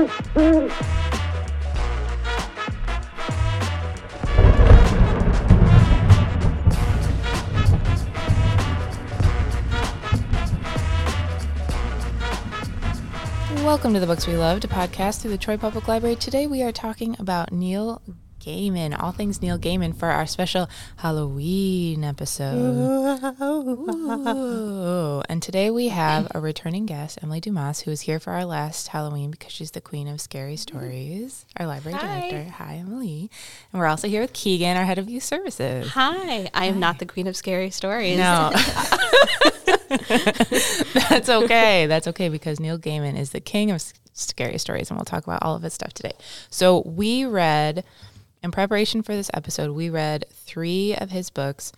Welcome to the Books We Loved, a podcast through the Troy Public Library. Today we are talking about Neil Gaiman, all things Neil Gaiman for our special Halloween episode. Ooh. And today we have a returning guest, Emily Dumas, who is here for our last Halloween because she's the queen of scary stories, our library Hi. director. Hi, Emily. And we're also here with Keegan, our head of youth services. Hi, I am not the queen of scary stories. No. That's okay. That's okay because Neil Gaiman is the king of scary stories, and we'll talk about all of his stuff today. So, we read, in preparation for this episode, we read three of his books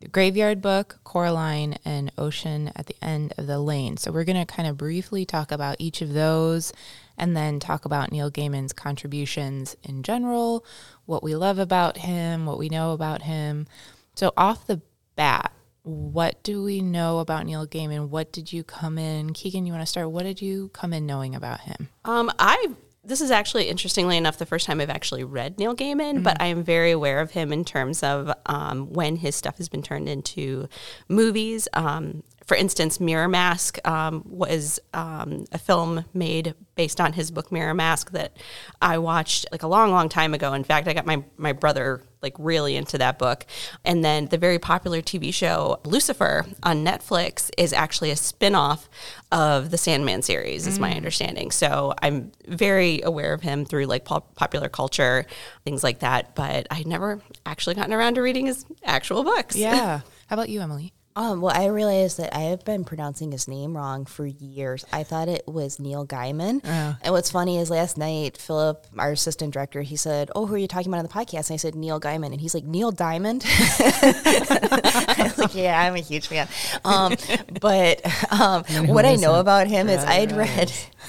the Graveyard Book, Coraline, and Ocean at the End of the Lane. So, we're going to kind of briefly talk about each of those and then talk about Neil Gaiman's contributions in general, what we love about him, what we know about him. So, off the bat, what do we know about Neil Gaiman? What did you come in? Keegan, you want to start? What did you come in knowing about him? Um, I this is actually interestingly enough the first time I've actually read Neil Gaiman, but I am very aware of him in terms of um, when his stuff has been turned into movies. Um, for instance, Mirror Mask um, was um, a film made based on his book Mirror Mask that I watched like a long, long time ago. In fact, I got my my brother like really into that book. And then the very popular TV show Lucifer on Netflix is actually a spin-off of the Sandman series is my understanding. So I'm very aware of him through like pop- popular culture, things like that, but I never actually gotten around to reading his actual books. Yeah. How about you, Emily? Um, well, I realized that I have been pronouncing his name wrong for years. I thought it was Neil Gaiman. And what's funny is last night, Philip, our assistant director, he said, Oh, who are you talking about on the podcast? And I said, Neil Gaiman. And he's like, Neil Diamond? I was like, Yeah, I'm a huge fan. Um, but um, what I know about him is I had read.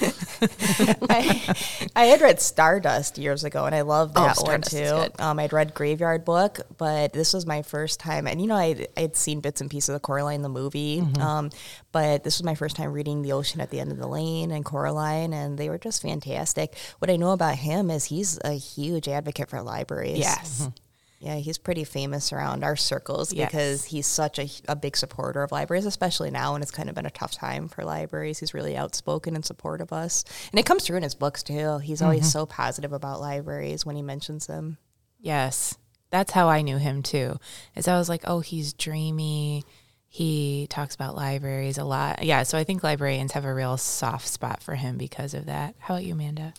I, I had read Stardust years ago, and I loved that one Stardust is too. Um, I'd read Graveyard Book, but this was my first time, and you know, I'd, I'd seen bits and pieces of Coraline the movie, um, but this was my first time reading The Ocean at the End of the Lane and Coraline, and they were just fantastic. What I know about him is he's a huge advocate for libraries. Yes. Yeah, he's pretty famous around our circles Yes. because he's such a, a big supporter of libraries, especially now when it's kind of been a tough time for libraries. He's really outspoken in support of us. And it comes through in his books too. He's always mm-hmm. so positive about libraries when he mentions them. Yes. That's how I knew him too. Is I was like, oh, he's dreamy. He talks about libraries a lot. Yeah. So I think librarians have a real soft spot for him because of that. How about you, Amanda?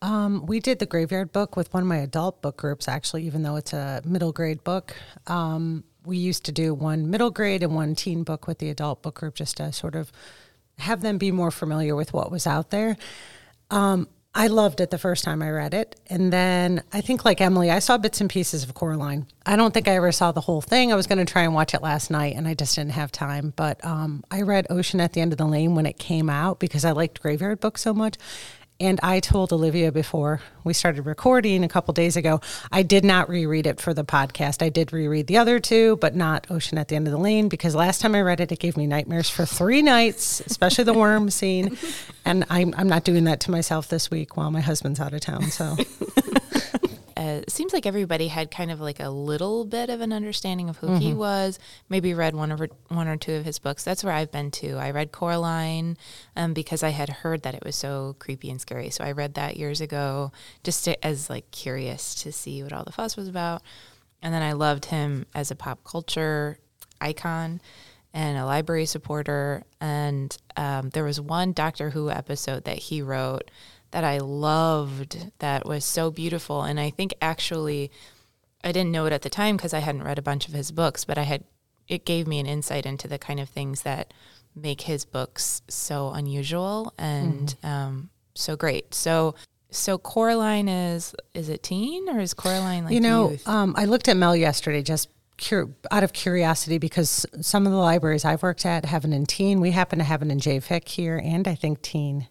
Um, we did the graveyard book with one of my adult book groups, actually, even though it's a middle grade book. Um, we used to do one middle grade and one teen book with the adult book group just to sort of have them be more familiar with what was out there. Um, I loved it the first time I read it. And then I think, like Emily, I saw bits and pieces of Coraline. I don't think I ever saw the whole thing. I was going to try and watch it last night and I just didn't have time. But um, I read Ocean at the End of the Lane when it came out because I liked Graveyard Book so much. And I told Olivia before we started recording a couple days ago, I did not reread it for the podcast. I did reread the other two, but not Ocean at the End of the Lane because last time I read it, it gave me nightmares for three nights, especially the worm scene. And I'm, I'm not doing that to myself this week while my husband's out of town. So uh, it seems like everybody had kind of like a little bit of an understanding of who he was. Maybe read one or one or two of his books. That's where I've been too. I read Coraline um, because I had heard that it was so creepy and scary. So I read that years ago, just to, as like curious to see what all the fuss was about. And then I loved him as a pop culture icon and a library supporter. And um, there was one Doctor Who episode that he wrote that I loved that was so beautiful. And I think actually, I didn't know it at the time because I hadn't read a bunch of his books, but I had, it gave me an insight into the kind of things that make his books so unusual and um, so great. So, so Coraline is, is it teen or is Coraline like you know, um, I looked at Mel yesterday just cur- out of curiosity because some of the libraries I've worked at have an in teen. We happen to have an in JFIC here and I think teen.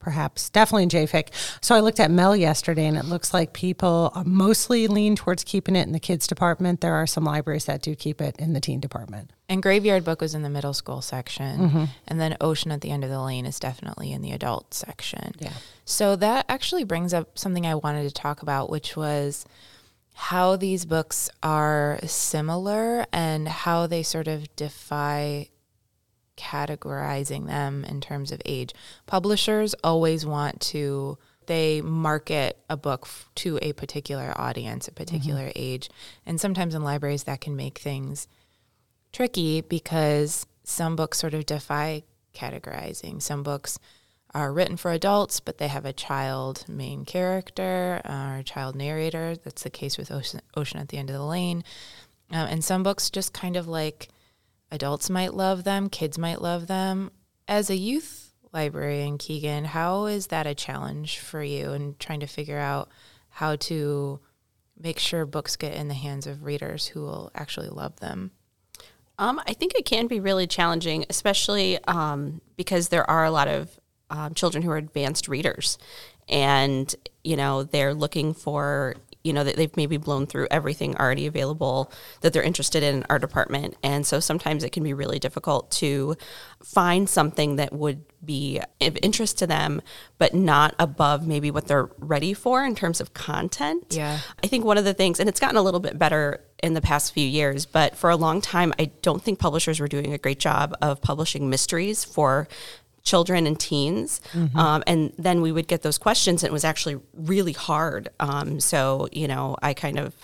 Perhaps definitely in JFIC. So I looked at Mel yesterday, and it looks like people mostly lean towards keeping it in the kids department. There are some libraries that do keep it in the teen department. And Graveyard Book was in the middle school section, mm-hmm. and then Ocean at the End of the Lane is definitely in the adult section. Yeah. So that actually brings up something I wanted to talk about, which was how these books are similar and how they sort of defy categorizing them in terms of age. Publishers always want to they market a book f- to a particular audience, a particular mm-hmm. age. And sometimes in libraries that can make things tricky because some books sort of defy categorizing. Some books are written for adults, but they have a child main character or a child narrator. That's the case with Ocean, Ocean at the End of the Lane. Um, and some books just kind of like adults might love them, kids might love them. As a youth librarian, Keegan, how is that a challenge for you in trying to figure out how to make sure books get in the hands of readers who will actually love them? Um, I think it can be really challenging, especially um, because there are a lot of um, children who are advanced readers, and you know they're looking for you know that they've maybe blown through everything already available that they're interested in, in our department. And so sometimes it can be really difficult to find something that would be of interest to them but not above maybe what they're ready for in terms of content. Yeah. I think one of the things and it's gotten a little bit better in the past few years but for a long time i don't think publishers were doing a great job of publishing mysteries for children and teens. Mm-hmm. Um, and then we would get those questions, and it was actually really hard. Um, so, you know, I kind of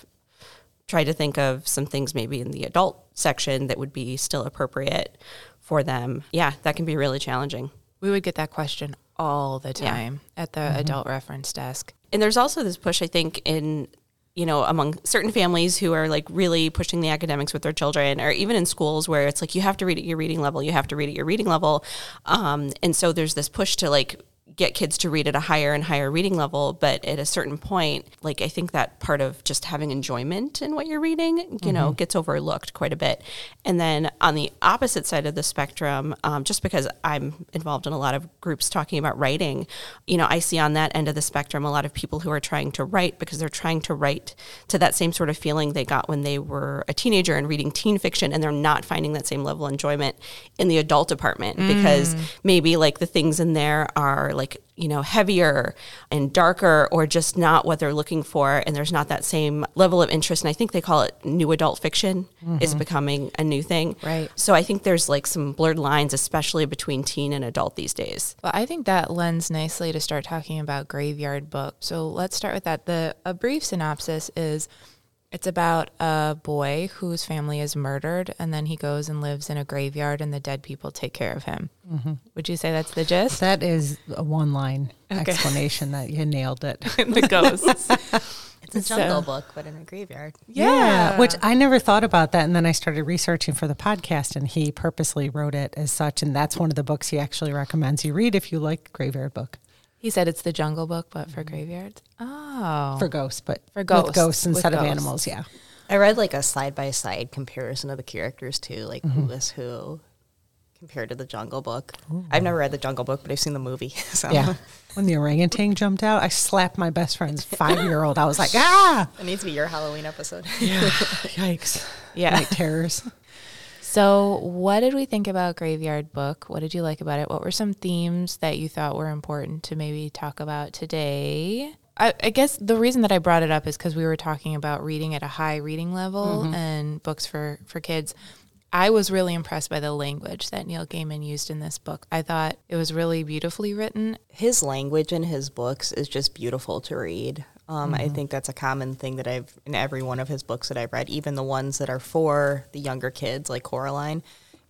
try to think of some things maybe in the adult section that would be still appropriate for them. Yeah, that can be really challenging. We would get that question all the time yeah. at the mm-hmm. adult reference desk. And there's also this push, I think, in you know, among certain families who are like really pushing the academics with their children, or even in schools where it's like you have to read at your reading level, you have to read at your reading level. Um, and so there's this push to like get kids to read at a higher and higher reading level but at a certain point like i think that part of just having enjoyment in what you're reading you mm-hmm. know gets overlooked quite a bit and then on the opposite side of the spectrum um, just because i'm involved in a lot of groups talking about writing you know i see on that end of the spectrum a lot of people who are trying to write because they're trying to write to that same sort of feeling they got when they were a teenager and reading teen fiction and they're not finding that same level of enjoyment in the adult department mm. because maybe like the things in there are like like you know heavier and darker or just not what they're looking for and there's not that same level of interest and i think they call it new adult fiction mm-hmm. is becoming a new thing. Right. So i think there's like some blurred lines especially between teen and adult these days. Well i think that lends nicely to start talking about graveyard book so let's start with that. The a brief synopsis is it's about a boy whose family is murdered, and then he goes and lives in a graveyard, and the dead people take care of him. Mm-hmm. Would you say that's the gist? That is a one line okay. explanation that you nailed it. the ghosts. it's a jungle so, book, but in a graveyard. Yeah. yeah. Which I never thought about that. And then I started researching for the podcast, and he purposely wrote it as such. And that's one of the books he actually recommends you read if you like Graveyard Book. He said it's the Jungle Book, but for graveyards. Oh, for ghosts, but for ghosts, with ghosts instead of animals. Yeah, I read like a side by side comparison of the characters too, like mm-hmm. who is who compared to the Jungle Book. Ooh. I've never read the Jungle Book, but I've seen the movie. So. Yeah, when the orangutan jumped out, I slapped my best friend's five year old. I was like, ah! It needs to be your Halloween episode. yeah, yikes! Yeah, night terrors. So, what did we think about Graveyard Book? What did you like about it? What were some themes that you thought were important to maybe talk about today? I, I guess the reason that I brought it up is because we were talking about reading at a high reading level mm-hmm. and books for, for kids. I was really impressed by the language that Neil Gaiman used in this book. I thought it was really beautifully written. His language in his books is just beautiful to read. Um, mm-hmm. I think that's a common thing that I've in every one of his books that I've read, even the ones that are for the younger kids, like Coraline,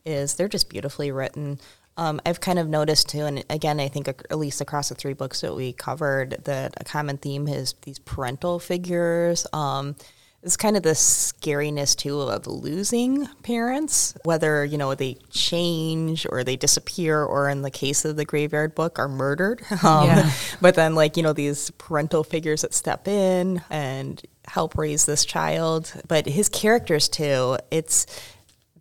is they're just beautifully written. Um, I've kind of noticed too, and again, I think at least across the three books that we covered, that a common theme is these parental figures. Um, it's kind of the scariness too of losing parents, whether you know they change or they disappear, or in the case of the graveyard book, are murdered. Um, yeah. But then, like you know, these parental figures that step in and help raise this child. But his characters too, it's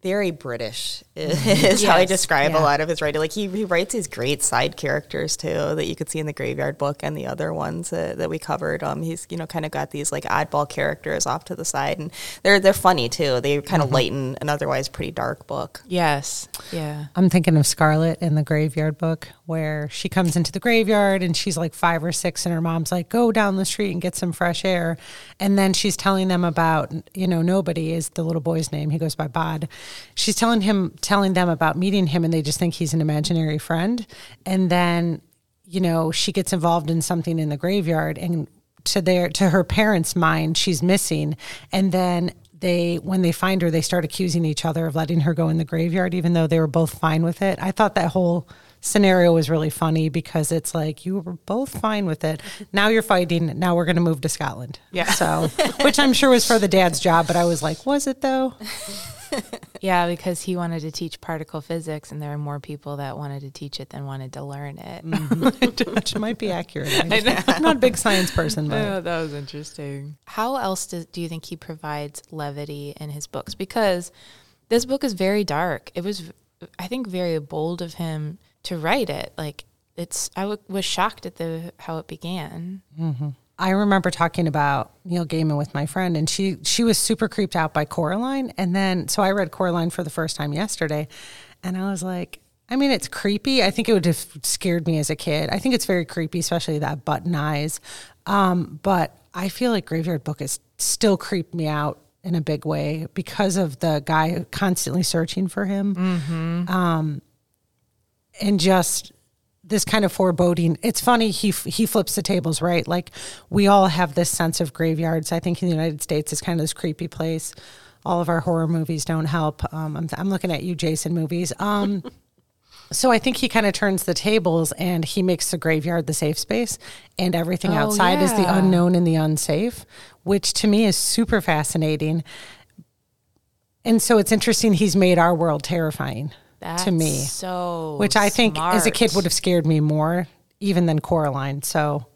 very British is how I describe yeah. a lot of his writing. Like he, he writes these great side characters too that you could see in the Graveyard Book and the other ones that, that we covered. Um, he's you know kind of got these like oddball characters off to the side, and they're they're funny too. They kind of lighten an otherwise pretty dark book. Yes. Yeah. I'm thinking of Scarlett in the graveyard book where she comes into the graveyard and she's like five or six and her mom's like, go down the street and get some fresh air. And then she's telling them about, you know, nobody is the little boy's name. He goes by Bod. She's telling him, telling them about meeting him and they just think he's an imaginary friend. And then, you know, she gets involved in something in the graveyard and to their to her parents' mind, she's missing. And then they when they find her, they start accusing each other of letting her go in the graveyard, even though they were both fine with it. I thought that whole scenario was really funny because it's like you were both fine with it. Now you're fighting. Now we're going to move to Scotland. Yeah. So, which I'm sure was for the dad's job, but I was like, was it though? Yeah, because he wanted to teach particle physics, and there are more people that wanted to teach it than wanted to learn it. Mm-hmm. which might be accurate. I am not a big science person, but Oh, that was interesting. How else do, do you think he provides levity in his books? Because this book is very dark. It was, I think, very bold of him to write it. Like it's, I w- was shocked at the how it began. Mm-hmm. I remember talking about Neil Gaiman with my friend, and she she was super creeped out by Coraline. And then, so I read Coraline for the first time yesterday, and I was like, I mean, it's creepy. I think it would have scared me as a kid. I think it's very creepy, especially that button eyes. Um, but I feel like Graveyard Book is still creeped me out in a big way because of the guy constantly searching for him. Um, and just this kind of foreboding. It's funny he he flips the tables, right? Like we all have this sense of graveyards. I think in the United States, it's kind of this creepy place. All of our horror movies don't help. Um, I'm I'm looking at you, Jason movies. Um, so I think he kind of turns the tables and he makes the graveyard the safe space, and everything Oh, outside is the unknown and the unsafe, which to me is super fascinating. And so it's interesting he's made our world terrifying That's to me so which I think as a kid would have scared me more even than Coraline. So,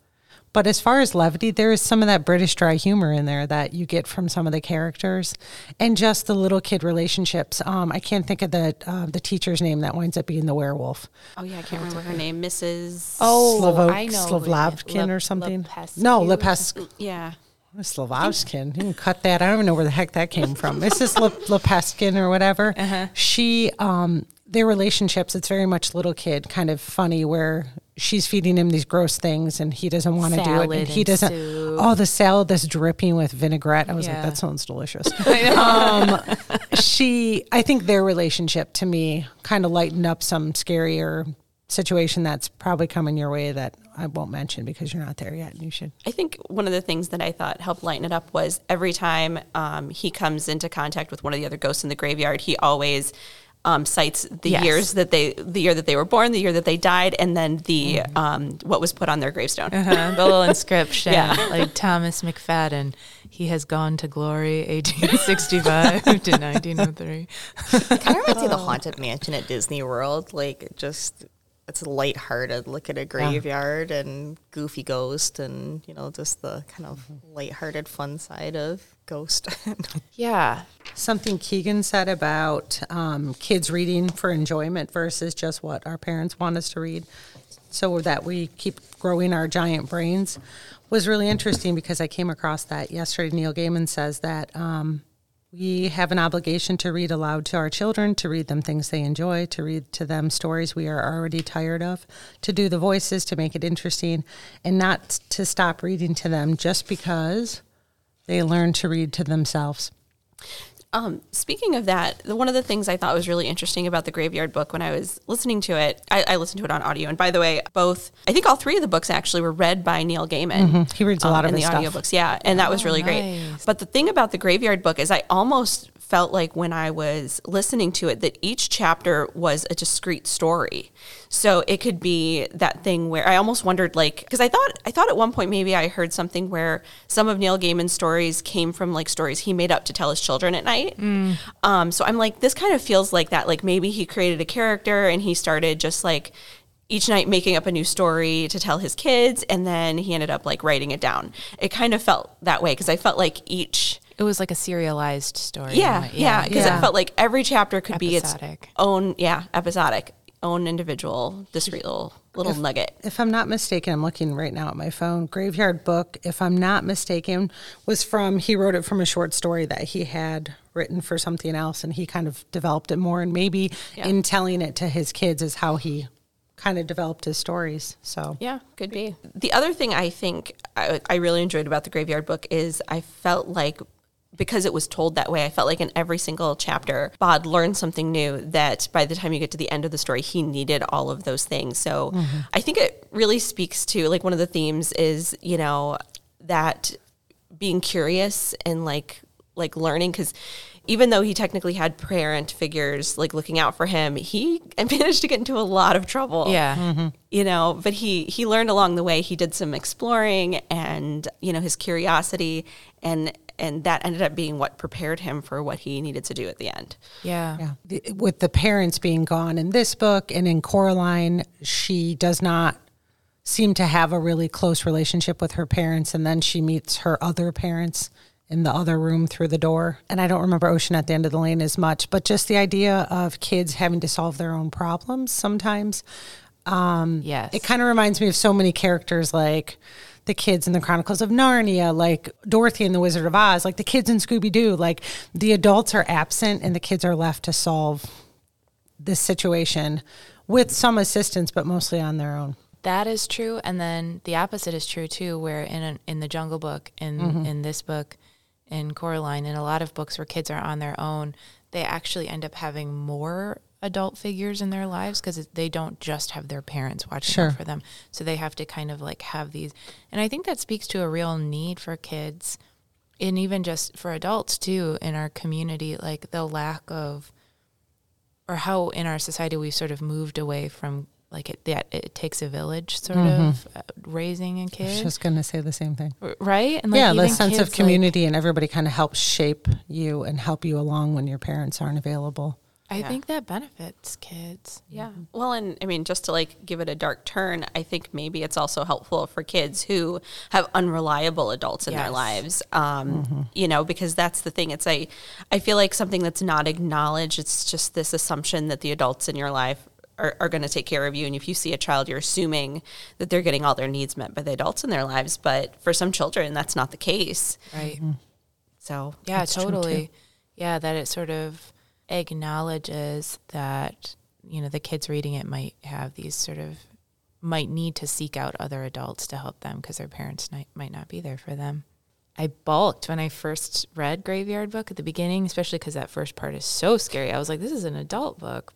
but as far as levity, there is some of that British dry humor in there that you get from some of the characters, and just the little kid relationships. Um, I can't think of the uh, the teacher's name that winds up being the werewolf. Oh yeah, I can't remember her name. Mrs. Oh, Slavo- I know. who it is. Slavlavkin Le- or something. Lepescu no, or Lepesk. Yeah. Slavovskin. You can cut that. I don't even know where the heck that came from. Mrs. Le- Lepeskin or whatever. She, um, their relationships, it's very much little kid, kind of funny, where she's feeding him these gross things and he doesn't want to do it. And he and doesn't. soup. Oh, the salad that's dripping with vinaigrette. I was like, that sounds delicious. um, she, I think their relationship to me kind of lightened up some scarier situation that's probably coming your way that I won't mention because you're not there yet and you should. I think one of the things that I thought helped lighten it up was every time um, he comes into contact with one of the other ghosts in the graveyard, he always um, cites the Yes. years that they, the year that they were born, the year that they died, and then the um, what was put on their gravestone. Uh-huh, the little inscription, Yeah. like Thomas McFadden. He has gone to glory, 1865 to 1903. kind of reminds me of the haunted mansion at Disney World. Like just it's lighthearted. Look at a graveyard and goofy ghost, and you know just the kind of lighthearted fun side of Ghost. Yeah, Something Keegan said about um, kids reading for enjoyment versus just what our parents want us to read, so that we keep growing our giant brains, was really interesting because I came across that yesterday. Neil Gaiman says that um, we have an obligation to read aloud to our children, to read them things they enjoy, to read to them stories we are already tired of, to do the voices to make it interesting, and not to stop reading to them just because they learn to read to themselves. Um, speaking of that, the, one of the things I thought was really interesting about the Graveyard book when I was listening to it, I, I listened to it on audio. And by the way, both, I think all three of the books actually were read by Neil Gaiman. He reads a lot of in the audiobooks. Yeah. And that was really great. nice. But the thing about the Graveyard book is I almost felt like when I was listening to it that each chapter was a discrete story. So it could be that thing where I almost wondered like because I thought I thought at one point maybe I heard something where some of Neil Gaiman's stories came from like stories he made up to tell his children at night. Um, so I'm like this kind of feels like that like maybe he created a character and he started just like each night making up a new story to tell his kids and then he ended up like writing it down. It kind of felt that way because I felt like each It was like a serialized story. Yeah, yeah, because Yeah. it felt like every chapter could be Episodic. its own, yeah, episodic, own individual, discrete little little nugget. If I'm not mistaken, I'm looking right now at my phone. Graveyard Book, if I'm not mistaken, was from, he wrote it from a short story that he had written for something else and he kind of developed it more. And maybe Yeah. in telling it to his kids is how he kind of developed his stories. So, Yeah, could be. The other thing I think I, I really enjoyed about the Graveyard Book is I felt like because it was told that way, I felt like in every single chapter, Bod learned something new that by the time you get to the end of the story, he needed all of those things. So mm-hmm. I think it really speaks to like one of the themes is, you know, that being curious and like like learning because even though he technically had parent figures like looking out for him, he managed to get into a lot of trouble Yeah. Mm-hmm. you know but he he learned along the way he did some exploring and you know his curiosity and and that ended up being what prepared him for what he needed to do at the end Yeah. yeah. The- With the parents being gone in this book and in Coraline, she does not seem to have a really close relationship with her parents. And then she meets her other parents in the other room through the door. And I don't remember Ocean at the end of the lane as much, but just the idea of kids having to solve their own problems sometimes. Yes. It kind of reminds me of so many characters like the kids in the Chronicles of Narnia, like Dorothy and the Wizard of Oz, like the kids in Scooby Doo. Like the adults are absent and the kids are left to solve this situation with some assistance, but mostly on their own. That is true, and then the opposite is true too. Where in a, in the Jungle Book, in Mm-hmm. in this book, in Coraline, in a lot of books where kids are on their own, they actually end up having more adult figures in their lives because they don't just have their parents watching Sure. for them. So they have to kind of like have these, and I think that speaks to a real need for kids, and even just for adults too in our community, like the lack of or how in our society we've sort of moved away from like it that it takes a village sort of uh, raising a I was kid. just going to say the same thing. R- right? And yeah, the sense kids, of like- community and everybody kind of helps shape you and help you along when your parents aren't available. i Yeah. think that benefits kids. Yeah. Well and i mean just to like give it a dark turn i think maybe it's also helpful for kids who have unreliable adults in their lives um, you know because that's the thing. It's a i feel like something that's not acknowledged it's just this assumption that the adults in your life are, are going to take care of you. And if you see a child you're assuming that they're getting all their needs met by the adults in their lives. But for some children that's not the case. Right. Mm-hmm. So yeah That's true, too. totally yeah that it sort of acknowledges that you know the kids reading it might have these sort of might need to seek out other adults to help them because their parents might, might not be there for them. I balked when I first read Graveyard Book at the beginning, especially because that first part is so scary. I was like, this is an adult book.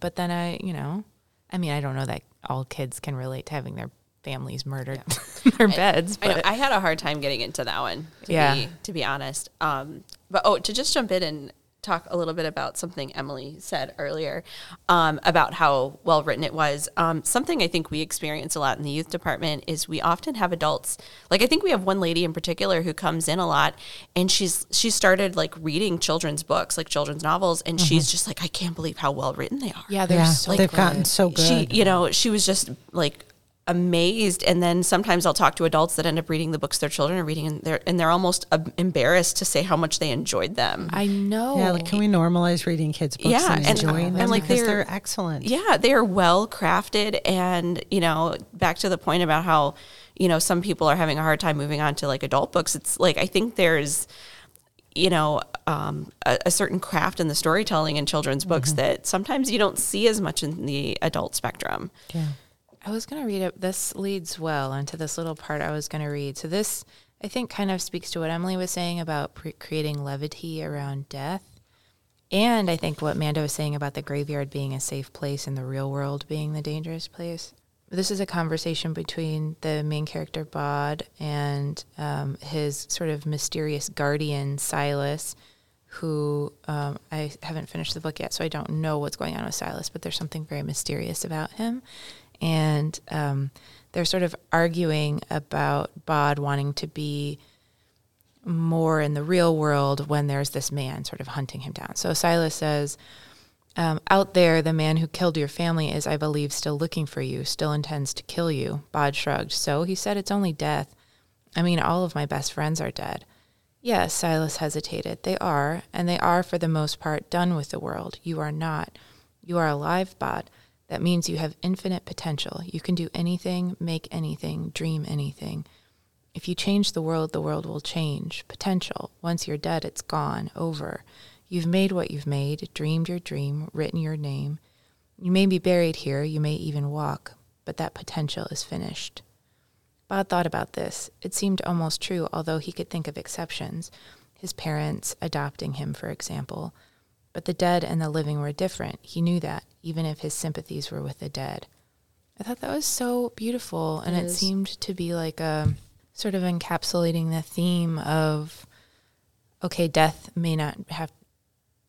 But then I, you know, I mean, I don't know that all kids can relate to having their families murdered in their beds. I, know, But I had a hard time getting into that one. To Yeah. be, to be honest. Um, but oh, to just jump in and talk a little bit about something Emily said earlier um, about how well written it was. Um, something I think we experience a lot in the youth department is we often have adults. Like I think we have one lady in particular who comes in a lot, and she's she started like reading children's books, like children's novels, and she's just like, I can't believe how well written they are. yeah, they're yeah, so they've good. gotten so good. She, you know, she was just like amazed. And then sometimes I'll talk to adults that end up reading the books their children are reading, and they're and they're almost uh, embarrassed to say how much they enjoyed them. I know. yeah, like, can we normalize reading kids' books Yeah, and and- enjoying and, them like, because they're- they're excellent. yeah, they are well crafted, and you know, back to the point about how you know some people are having a hard time moving on to like adult books. It's like I think there's you know um, a, a certain craft in the storytelling in children's books that sometimes you don't see as much in the adult spectrum. Yeah. I was going to read it. This leads well into this little part I was going to read. So, this, I think, kind of speaks to what Emily was saying about pre- creating levity around death. And I think what Manda was saying about the graveyard being a safe place and the real world being the dangerous place. This is a conversation between the main character, Bod, and um, his sort of mysterious guardian, Silas, who um, I haven't finished the book yet, so I don't know what's going on with Silas, but there's something very mysterious about him. And um, they're sort of arguing about Bod wanting to be more in the real world when there's this man sort of hunting him down. So Silas says, um, Out there, the man who killed your family is, I believe, still looking for you, still intends to kill you. Bod shrugged. So he said, It's only death. I mean, all of my best friends are dead. Yes, Silas hesitated. They are, and they are for the most part done with the world. You are not. You are alive, Bod. That means you have infinite potential. You can do anything, make anything, dream anything. If you change the world, the world will change. Potential. Once you're dead, it's gone, over. You've made what you've made, dreamed your dream, written your name. You may be buried here, you may even walk, but that potential is finished. Bod thought about this. It seemed almost true, although he could think of exceptions. His parents adopting him, for example. But the dead and the living were different. He knew that, even if his sympathies were with the dead. I thought that was so beautiful, and it seemed to be like a sort of encapsulating the theme of okay, death may not have.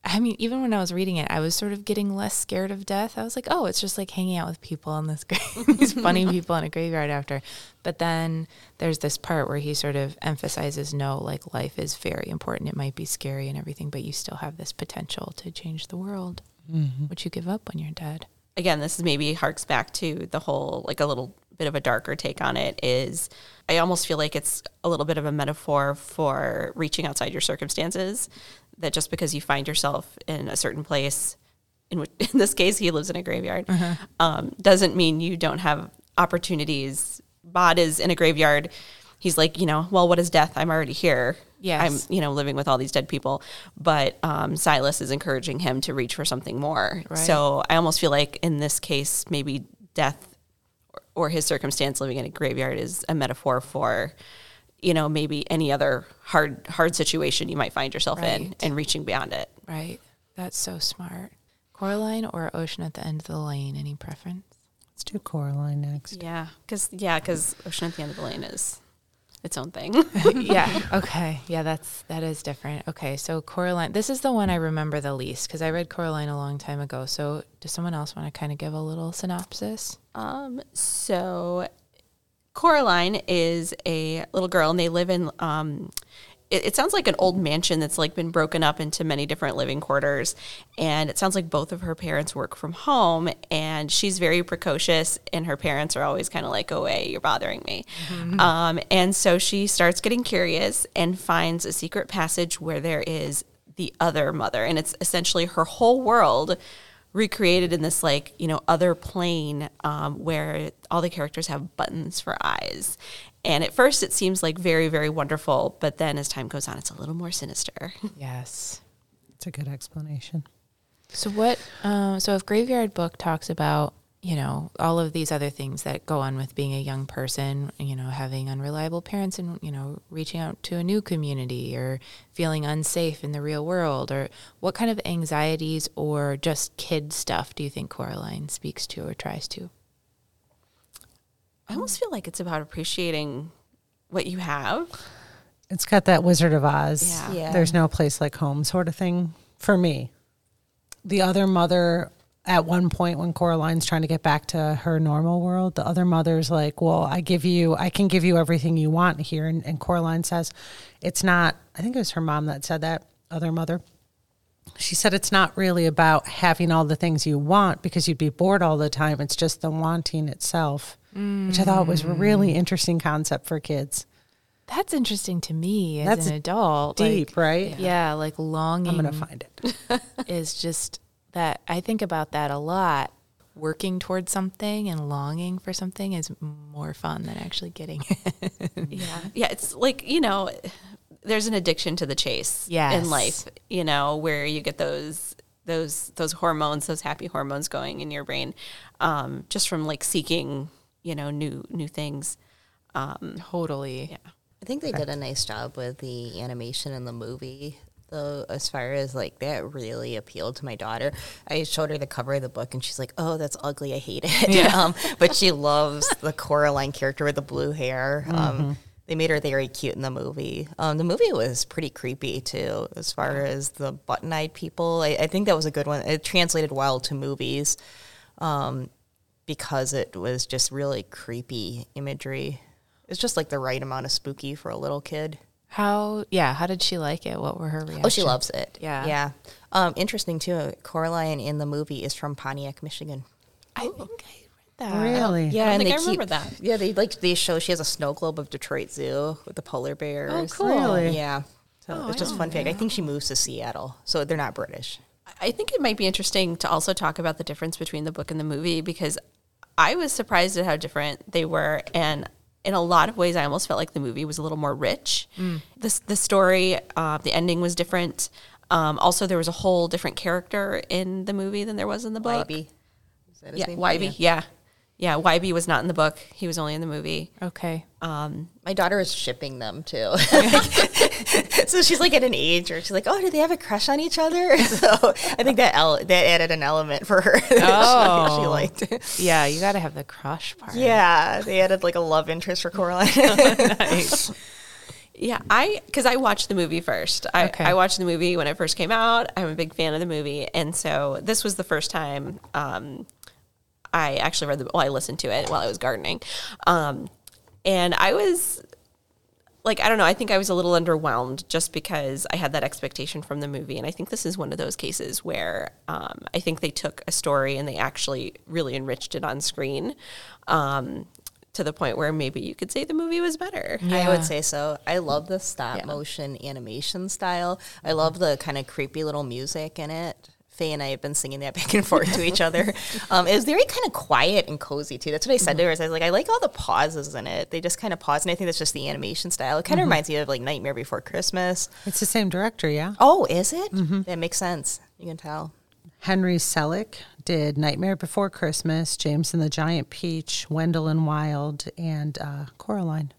I mean, even when I was reading it, I was sort of getting less scared of death. I was like, oh, it's just like hanging out with people in this gra- these funny people in a graveyard after. But then there's this part where he sort of emphasizes, no, like life is very important. It might be scary and everything, but you still have this potential to change the world, mm-hmm. which you give up when you're dead. Again, this is maybe harks back to the whole like a little bit of a darker take on it is I almost feel like it's a little bit of a metaphor for reaching outside your circumstances that just because you find yourself in a certain place in which in this case he lives in a graveyard um, doesn't mean you don't have opportunities. Bod is in a graveyard. He's like you know well what is death? I'm already here Yes. i'm you know living with all these dead people but um, silas is encouraging him to reach for something more Right. so i almost feel like in this case maybe death or, or his circumstance living in a graveyard is a metaphor for you know maybe any other hard hard situation you might find yourself in and reaching beyond it Right. That's so smart. Coraline or Ocean at the end of the lane? Any preference? Let's do Coraline next. yeah because yeah because ocean at the end of the lane is its own thing yeah. Okay. Yeah, that's that is different. Okay. So Coraline, this is the one I remember the least because I read Coraline a long time ago. So does someone else want to kind of give a little synopsis? Um, so Coraline is a little girl, and they live in. Um, it, it sounds like an old mansion that's like been broken up into many different living quarters, and it sounds like both of her parents work from home, and she's very precocious, and her parents are always kind of like, "Go away, you're bothering me," um, and so she starts getting curious and finds a secret passage where there is the other mother, and it's essentially her whole world recreated in this like you know other plane um, where all the characters have buttons for eyes and at first it seems like very very wonderful but then as time goes on it's a little more sinister Yes. It's a good explanation. So what? Um, so if Graveyard Book talks about you know all of these other things that go on with being a young person, you know, having unreliable parents, and you know, reaching out to a new community or feeling unsafe in the real world, or what kind of anxieties or just kid stuff do you think Coraline speaks to or tries to? I almost feel like it's about appreciating what you have It's got that Wizard of Oz. Yeah. Yeah. There's no place like home sort of thing for me. The other mother, at one point when Coraline's trying to get back to her normal world, the other mother's like, Well, I give you, I can give you everything you want here. And, and Coraline says, It's not, I think it was her mom that said that, other mother. She said it's not really about having all the things you want because you'd be bored all the time. It's just the wanting itself, which I thought was a really interesting concept for kids. That's interesting to me as That's an adult. like- Deep, right? yeah, like longing. I'm going to find it. is just that I think about that a lot. Working towards something and longing for something is more fun than actually getting it. yeah yeah it's like you know there's an addiction to the chase Yes. in life you know where you get those those those hormones those happy hormones going in your brain um, just from like seeking you know new new things totally. yeah I think they did a nice job with the animation in the movie. Though, as far as like that, really appealed to my daughter. I showed her the cover of the book, and she's like, "Oh, that's ugly. I hate it." um, but she loves the Coraline character with the blue hair. Um, they made her very cute in the movie. Um, the movie was pretty creepy too, as far as the button-eyed people. I, I think that was a good one. It translated well to movies um, because it was just really creepy imagery. It's just like the right amount of spooky for a little kid. How? Yeah. How did she like it? What were her reactions? Oh, she loves it. Yeah. yeah. Um, interesting too. Coraline in the movie is from Pontiac, Michigan. I think I read that. Really? Yeah, I and think they I remember keep- that. Yeah, they like they show she has a snow globe of Detroit Zoo with the polar bears. Oh, cool. Really? Yeah. So it's just a fun fact. I think she moves to Seattle, so they're not British. I think it might be interesting to also talk about the difference between the book and the movie because I was surprised at how different they were. And in a lot of ways, I almost felt like the movie was a little more rich. Mm. The, the story, uh, the ending was different. Um, also, there was a whole different character in the movie than there was in the book. Wybie. Yeah, Wybie. Yeah. Yeah, Wybie was not in the book. He was only in the movie. Okay. Um, my daughter is shipping them too. so she's like at an age where she's like, "Oh, do they have a crush on each other?" So I think that ele- that added an element for her. Oh, she, she, liked. Yeah, you got to have the crush part. Yeah, they added like a love interest for Coraline. nice. Yeah, I because I watched the movie first. I, okay. I watched the movie when it first came out. I'm a big fan of the movie, and so this was the first time um, I actually read the. Well, I listened to it while I was gardening, um, and I was like, I don't know. I think I was a little underwhelmed just because I had that expectation from the movie, and I think this is one of those cases where um, I think they took a story and they actually really enriched it on screen. Um, to the point where maybe you could say the movie was better. Yeah. I would say so. I love the stop yeah. motion animation style. I love the kind of creepy little music in it. Faye and I have been singing that back and forth to each other. Um, it was very kind of quiet and cozy too. That's what I said mm-hmm. to her. I was like, I like all the pauses in it. They just kind of pause, and I think that's just the animation style. It kind of mm-hmm. reminds me of like Nightmare Before Christmas. It's the same director, yeah. Oh, is it? Mm-hmm. That makes sense. You can tell. Henry Selick did Nightmare Before Christmas, James and the Giant Peach, Wendell and Wild, and uh, Coraline.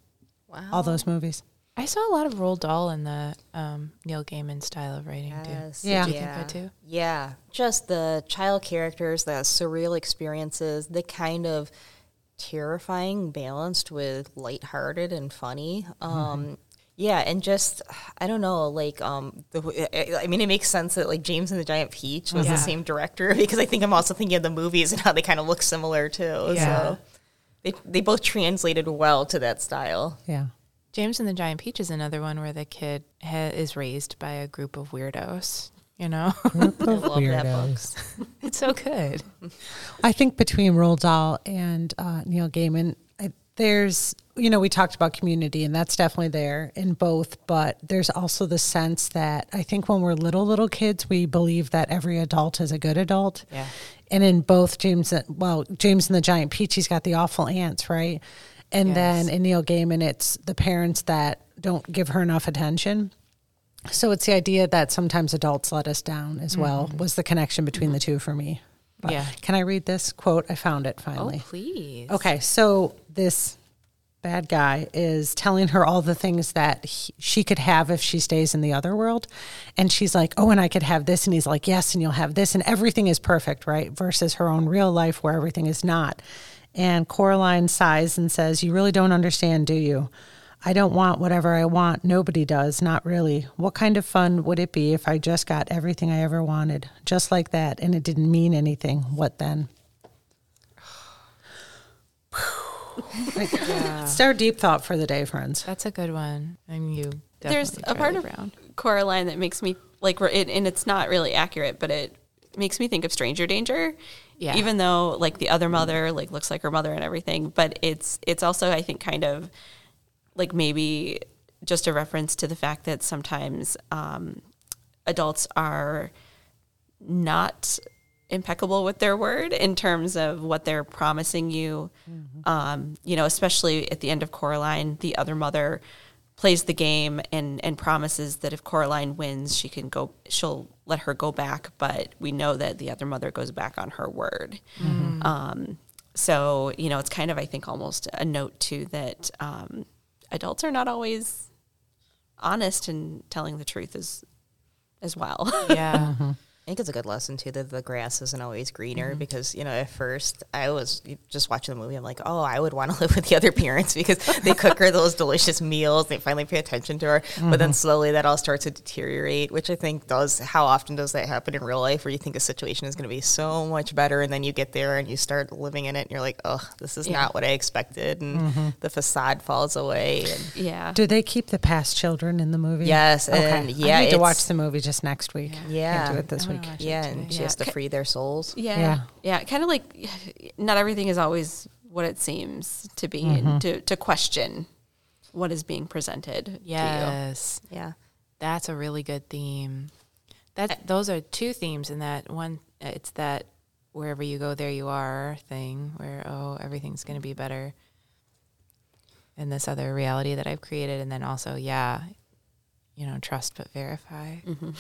Wow. All those movies. I saw a lot of Roald Dahl in the um, Neil Gaiman style of writing yes. too. Yeah. Did you yeah. think that too? Yeah. Just the child characters, the surreal experiences, the kind of terrifying balanced with lighthearted and funny. Um, mm-hmm. Yeah, and just I don't know, like um, the, I mean, it makes sense that like James and the Giant Peach was yeah. the same director because I think I'm also thinking of the movies and how they kind of look similar too. Yeah. So they they both translated well to that style. Yeah. James and the Giant Peach is another one where the kid ha- is raised by a group of weirdos. You know, group of weirdos. it's so good. I think between Roald Dahl and uh, Neil Gaiman, I, there's you know we talked about community, and that's definitely there in both. But there's also the sense that I think when we're little little kids, we believe that every adult is a good adult. Yeah. And in both James, well, James and the Giant Peach, he's got the awful aunts, right? And yes. then in Neil Gaiman, it's the parents that don't give her enough attention. So it's the idea that sometimes adults let us down as mm-hmm. well, was the connection between the two for me. But yeah. Can I read this quote? I found it finally. Oh, please. Okay. So this bad guy is telling her all the things that he, she could have if she stays in the other world. And she's like, Oh, and I could have this. And he's like, Yes, and you'll have this. And everything is perfect, right? Versus her own real life where everything is not. And Coraline sighs and says, You really don't understand, do you? I don't want whatever I want. Nobody does, not really. What kind of fun would it be if I just got everything I ever wanted, just like that, and it didn't mean anything? What then? yeah. It's our deep thought for the day, friends. That's a good one. And you, there's a part of Coraline that makes me like, it, and it's not really accurate, but it makes me think of Stranger Danger yeah. Even though like the other mother like looks like her mother and everything, but it's it's also I think kind of like maybe just a reference to the fact that sometimes um, adults are not impeccable with their word in terms of what they're promising you. Mm-hmm. Um, you know, especially at the end of Coraline, the other mother plays the game and and promises that if Coraline wins, she can go. She'll let her go back, but we know that the other mother goes back on her word. Mm-hmm. Um, so you know, it's kind of I think almost a note too that um, adults are not always honest in telling the truth as as well. Yeah. I think it's a good lesson too that the grass isn't always greener mm-hmm. because you know at first I was just watching the movie I'm like oh I would want to live with the other parents because they cook her those delicious meals they finally pay attention to her mm-hmm. but then mm-hmm. slowly that all starts to deteriorate which I think does how often does that happen in real life where you think a situation is going to be so much better and then you get there and you start living in it and you're like oh this is yeah. not what I expected and mm-hmm. the facade falls away and yeah do they keep the past children in the movie yes okay. and yeah I need to watch the movie just next week yeah, Can't do it this week yeah, and she yeah. has to free their souls. Yeah, yeah, yeah. Kind of like not everything is always what it seems to be, mm-hmm. and to to question what is being presented. Yes, yeah. That's a really good theme. That those are two themes in that one. It's that wherever you go, there you are thing. Where oh, everything's going to be better. In this other reality that I've created, and then also, yeah, you know, trust but verify. Mm-hmm.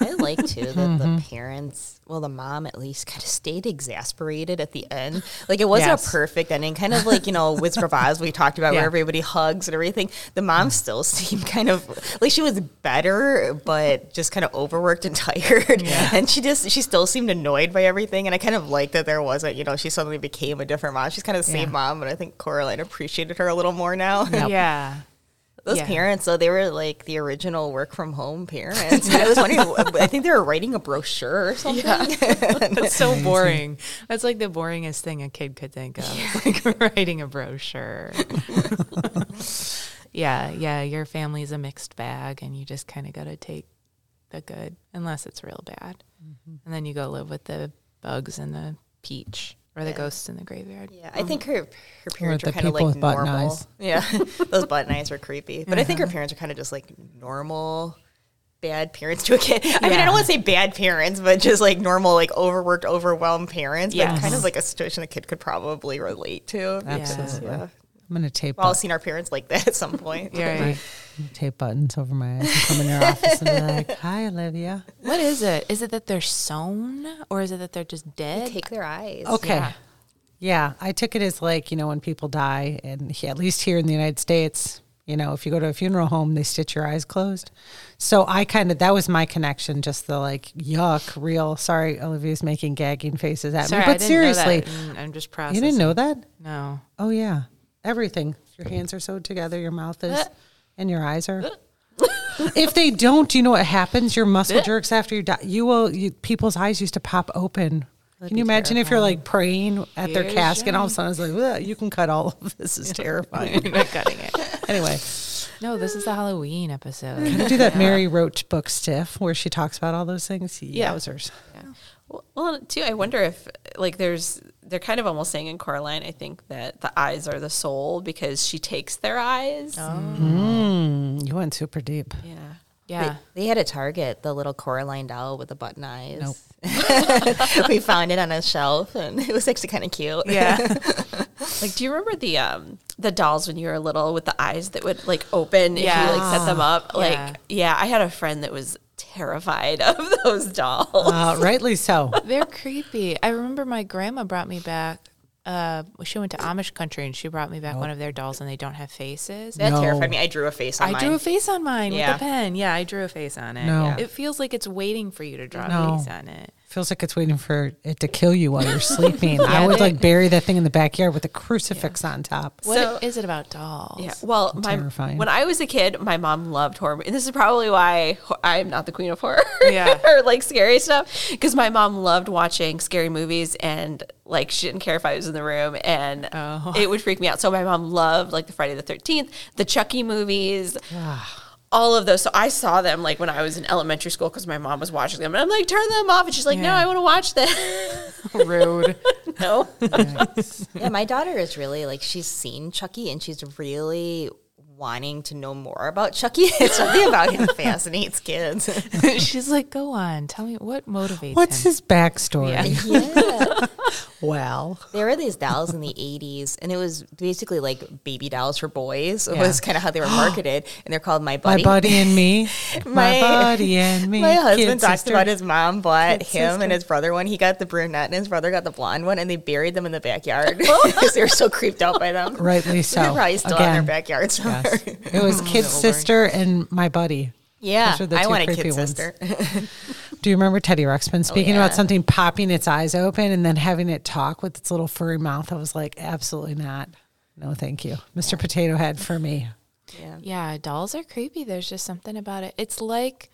I like too that the mm-hmm. parents, well, the mom at least, kind of stayed exasperated at the end. Like it wasn't Yes. a perfect ending, kind of like you know Wizard of Oz we talked about, Yeah. where everybody hugs and everything. The mom mm. still seemed kind of like she was better, but just kind of overworked and tired. yeah. And she just she still seemed annoyed by everything. And I kind of like that there wasn't, you know, she suddenly became a different mom. She's kind of the same Yeah. mom, but I think Coraline appreciated her a little more now. Yeah, Those Yeah. parents, though, they were like the original work from home parents. I was wondering, I think they were writing a brochure or something. that's so boring. That's like the boringest thing a kid could think of. It's like writing a brochure. yeah, yeah. Your family's a mixed bag, and you just kind of got to take the good, unless it's real bad, mm-hmm. and then you go live with the bugs and the peach or the ghosts in the graveyard. Yeah, I think her her parents are kind of like normal. eyes. Yeah, those button eyes were creepy. But I think her uh-huh. parents are kind of just like normal. Bad parents to a kid. I mean, I don't want to say bad parents, but just like normal, like overworked, overwhelmed parents. But Yes. kind of like a situation a kid could probably relate to. Absolutely. Yeah. I'm gonna tape We've all bu- seen our parents like that at some point. Yeah, right. tape buttons over my eyes and come in your office and be like, "Hi, Olivia." What is it? Is it that they're sewn, or is it that they're just dead? Take their eyes. Okay. Yeah. Yeah. I took it as like, you know, when people die, and he, at least here in the United States, you know, if you go to a funeral home, they stitch your eyes closed. So I kind of, that was my connection, just the like, yuck, real. Sorry, Olivia's making gagging faces at Sorry, me. I But didn't know that. seriously, Mm, I'm just processing. you didn't know that? No. Oh, yeah. Everything. Your hands are sewed together, your mouth is, and your eyes are. if they don't, you know what happens? Your muscle jerks after you die. You will, you, people's eyes used to pop open. Can you imagine if you're like praying at their casket and all of a sudden it's like, "Ugh, you can cut all of this. is terrifying. You're not cutting it. anyway, No, this is the Halloween episode. can you do that Mary Roach book stiff where she talks about all those things? Yeah. Yowzers. Well, well, too, I wonder if like there's they're kind of almost saying in Coraline, I think that the eyes are the soul because she takes their eyes. Mm, you went super deep. Yeah. Yeah. They had a Target, the little Coraline doll with the button eyes. Nope. we found it on a shelf, and it was actually kind of cute. Yeah. Like, do you remember the um the dolls when you were little with the eyes that would like open if you like set them up? Like, Yeah. yeah, I had a friend that was terrified of those dolls. Uh, rightly so. They're creepy. I remember my grandma brought me back. Uh, she went to Amish country and she brought me back one of their dolls, and they don't have faces. That No. terrified me. I drew a face on I mine. drew a face on mine Yeah. with a pen. Yeah, I drew a face on it. No. Yeah. It feels like it's waiting for you to draw No. a face on it. Feels like it's waiting for it to kill you while you're sleeping. I would they- like bury that thing in the backyard with a crucifix on top. What is So- it about dolls? Yeah. Well, my, Terrifying. when I was a kid, my mom loved horror. And this is probably why I'm not the queen of horror Yeah. or like scary stuff. Because my mom loved watching scary movies and like she didn't care if I was in the room and Oh. it would freak me out. So my mom loved like the Friday the 13th, the Chucky movies. Ah. All of those. So I saw them like when I was in elementary school because my mom was watching them. And I'm like, turn them off. And she's like, no, Yeah. I want to watch this. Rude. no. Yeah, my daughter is really like she's seen Chucky and she's really wanting to know more about Chucky. It's something about him fascinates kids. She's like, go on. Tell me what motivates him. What's him. his backstory? yeah. Well, There were these dolls in the 80s, and it was basically like baby dolls for boys. It Yeah. was kind of how they were marketed, and they're called My my Buddy. buddy and me. my, My- buddy and me. My husband kid talks sister. about his mom bought Kid him sister. and his brother one. He got the brunette, and his brother got the blonde one, and they buried them in the backyard because they were so creeped out by them. Rightly so. They're probably still in their Again, backyards. Yes. It was mm-hmm. kid sister and my buddy. Yeah, Those are the I two want a creepy kid ones. sister. Do you remember Teddy Ruxpin oh, speaking about yeah. something popping its eyes open and then having it talk with its little furry mouth? I was like, absolutely not. No, thank you. Mr. Potato Head for me. yeah. Yeah, dolls are creepy. There's just something about it. It's like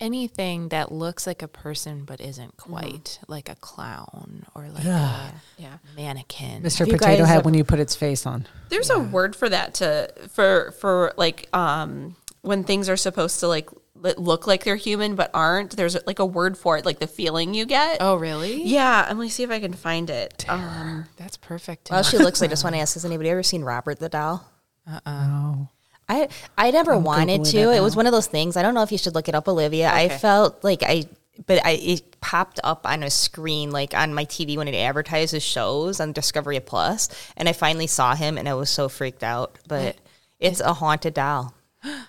anything that looks like a person but isn't quite like a clown or like a Yeah. mannequin. Mr. you Potato Head have- when you put its face on. There's a word for that to for for like um when things are supposed to like look like they're human but aren't. There's like a word for it, like the feeling you get. Oh, really? Yeah, I'm gonna see if I can find it. Um, That's perfect. While she looks, I just want to ask: Has anybody ever seen Robert the doll? Uh oh. I I never wanted Googling to. it It, was one of those things. I don't know if you should look it up, Olivia. I felt like I, but I it popped up on a screen like on my TV when it advertises shows on Discovery Plus, and I finally saw him, and I was so freaked out. But it's a haunted doll.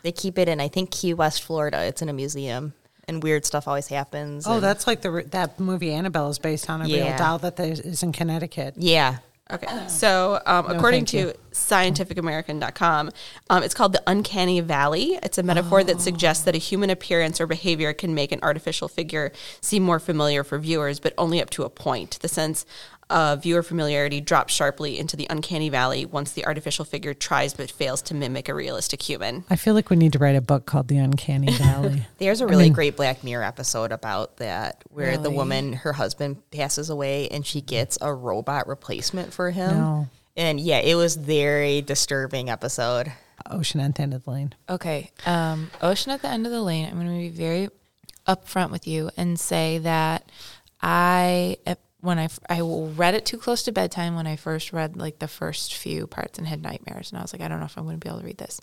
They keep it in I think Key West, Florida. It's in a museum, and weird stuff always happens. Oh, and- that's like the that movie Annabelle is based on a real doll that is in Connecticut. yeah. Okay. So, um, according thank you. to scientificamerican.com, um, it's called the uncanny valley. It's a metaphor that suggests that a human appearance or behavior can make an artificial figure seem more familiar for viewers, but only up to a point. The sense of viewer familiarity drops sharply into the uncanny valley once the artificial figure tries but fails to mimic a realistic human. I feel like we need to write a book called The Uncanny Valley. There's a really great Black Mirror episode about that, where the woman, her husband passes away, and she gets a robot replacement for him. No. And yeah, it was very disturbing episode. Ocean at the end of the lane. Okay. Um, Ocean at the end of the lane. I'm going to be very upfront with you and say that I, when I, I read it too close to bedtime when I first read like the first few parts and had nightmares. And I was like, I don't know if I'm going to be able to read this.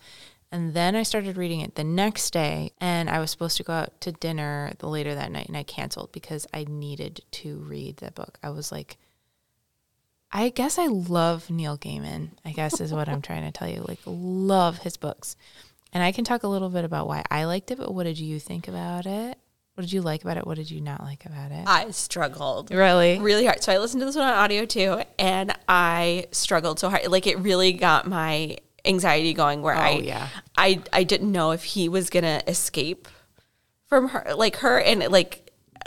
And then I started reading it the next day, and I was supposed to go out to dinner the later that night, and I canceled because I needed to read the book. I was like, I guess I love Neil Gaiman, I guess is what I'm trying to tell you. Like, love his books. And I can talk a little bit about why I liked it, but what did you think about it? What did you like about it? What did you not like about it? I struggled. Really? really hard. So I listened to this one on audio too, and I struggled so hard. Like it really got my anxiety going. Where oh, I, Oh, yeah. I, I didn't know if he was gonna escape from her, like her, and like,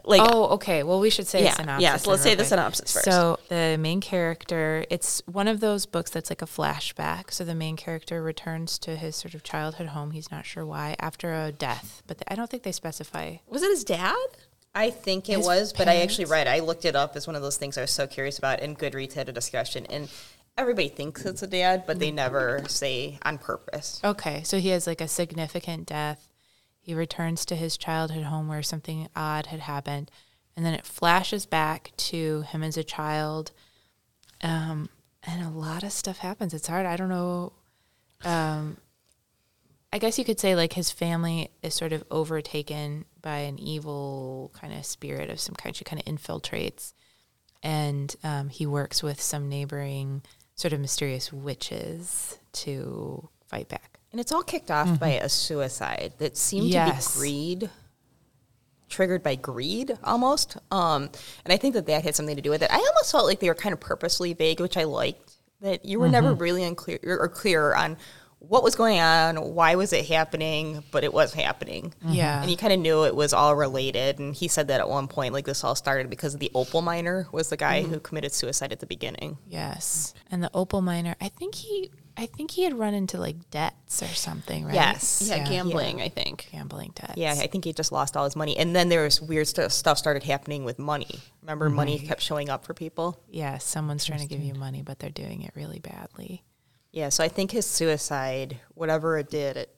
like Oh, okay. Well, we should say Yeah, a synopsis. yeah, so let's say the synopsis first. So the main character, it's one of those books that's like a flashback. So the main character returns to his sort of childhood home. He's not sure why after a death, but I don't think they specify. was it his dad? I think it His was, but I actually read. I looked it up as one of those things I was so curious about, and Goodreads had a discussion, and everybody thinks it's a dad, but they mm-hmm. never say on purpose. Okay, so he has like a significant death. He returns to his childhood home where something odd had happened, and then it flashes back to him as a child. Um, and a lot of stuff happens. It's hard. I don't know. Um, I guess you could say like his family is sort of overtaken by an evil kind of spirit of some kind. She kind of infiltrates, and um, he works with some neighboring sort of mysterious witches to fight back. And it's all kicked off by mm-hmm. a suicide that seemed Yes. to be greed, triggered by greed almost. Um, and I think that that had something to do with it. I almost felt like they were kind of purposely vague, which I liked. That you were never mm-hmm. really unclear or clear on what was going on, why was it happening, but it was happening. Mm-hmm. Yeah. And you kind of knew it was all related. And he said that at one point, like this all started because the opal miner was the guy who committed suicide at the beginning. Yes, and the opal miner. I think he. I think he had run into like debts or something, right? Yes. Yeah, gambling. I think. gambling debts. Yeah, I think he just lost all his money. And then there was weird stu- stuff started happening with money. Remember, mm-hmm. money kept showing up for people? yeah. Someone's trying to give you money, but they're doing it really badly. Yeah, so I think his suicide, whatever it did, it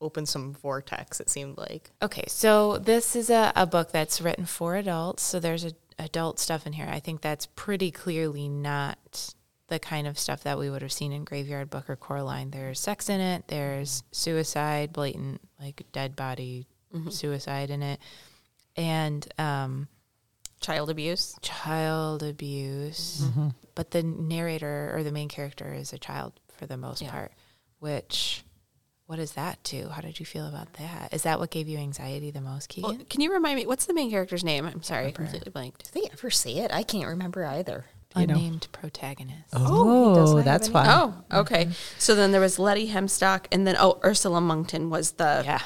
opened some vortex, it seemed like. Okay, so this is a, a book that's written for adults. So there's a, adult stuff in here. I think that's pretty clearly not the kind of stuff that we would have seen in Graveyard Book or Coraline. There's sex in it. There's mm-hmm. suicide, blatant like dead body mm-hmm. suicide in it, and um, Child abuse. child abuse. Mm-hmm. But the narrator or the main character is a child for the most part, which. What is that too? How did you feel about that? Is that what gave you anxiety the most, Keegan? Well, can you remind me what's the main character's name? I'm sorry, I completely blanked. Did they ever say it? I can't remember either. You know. unnamed protagonist. he does Oh, that's any- why. Oh, okay. So then there was Letty Hempstock, and then oh, Ursula Monkton was the Yeah,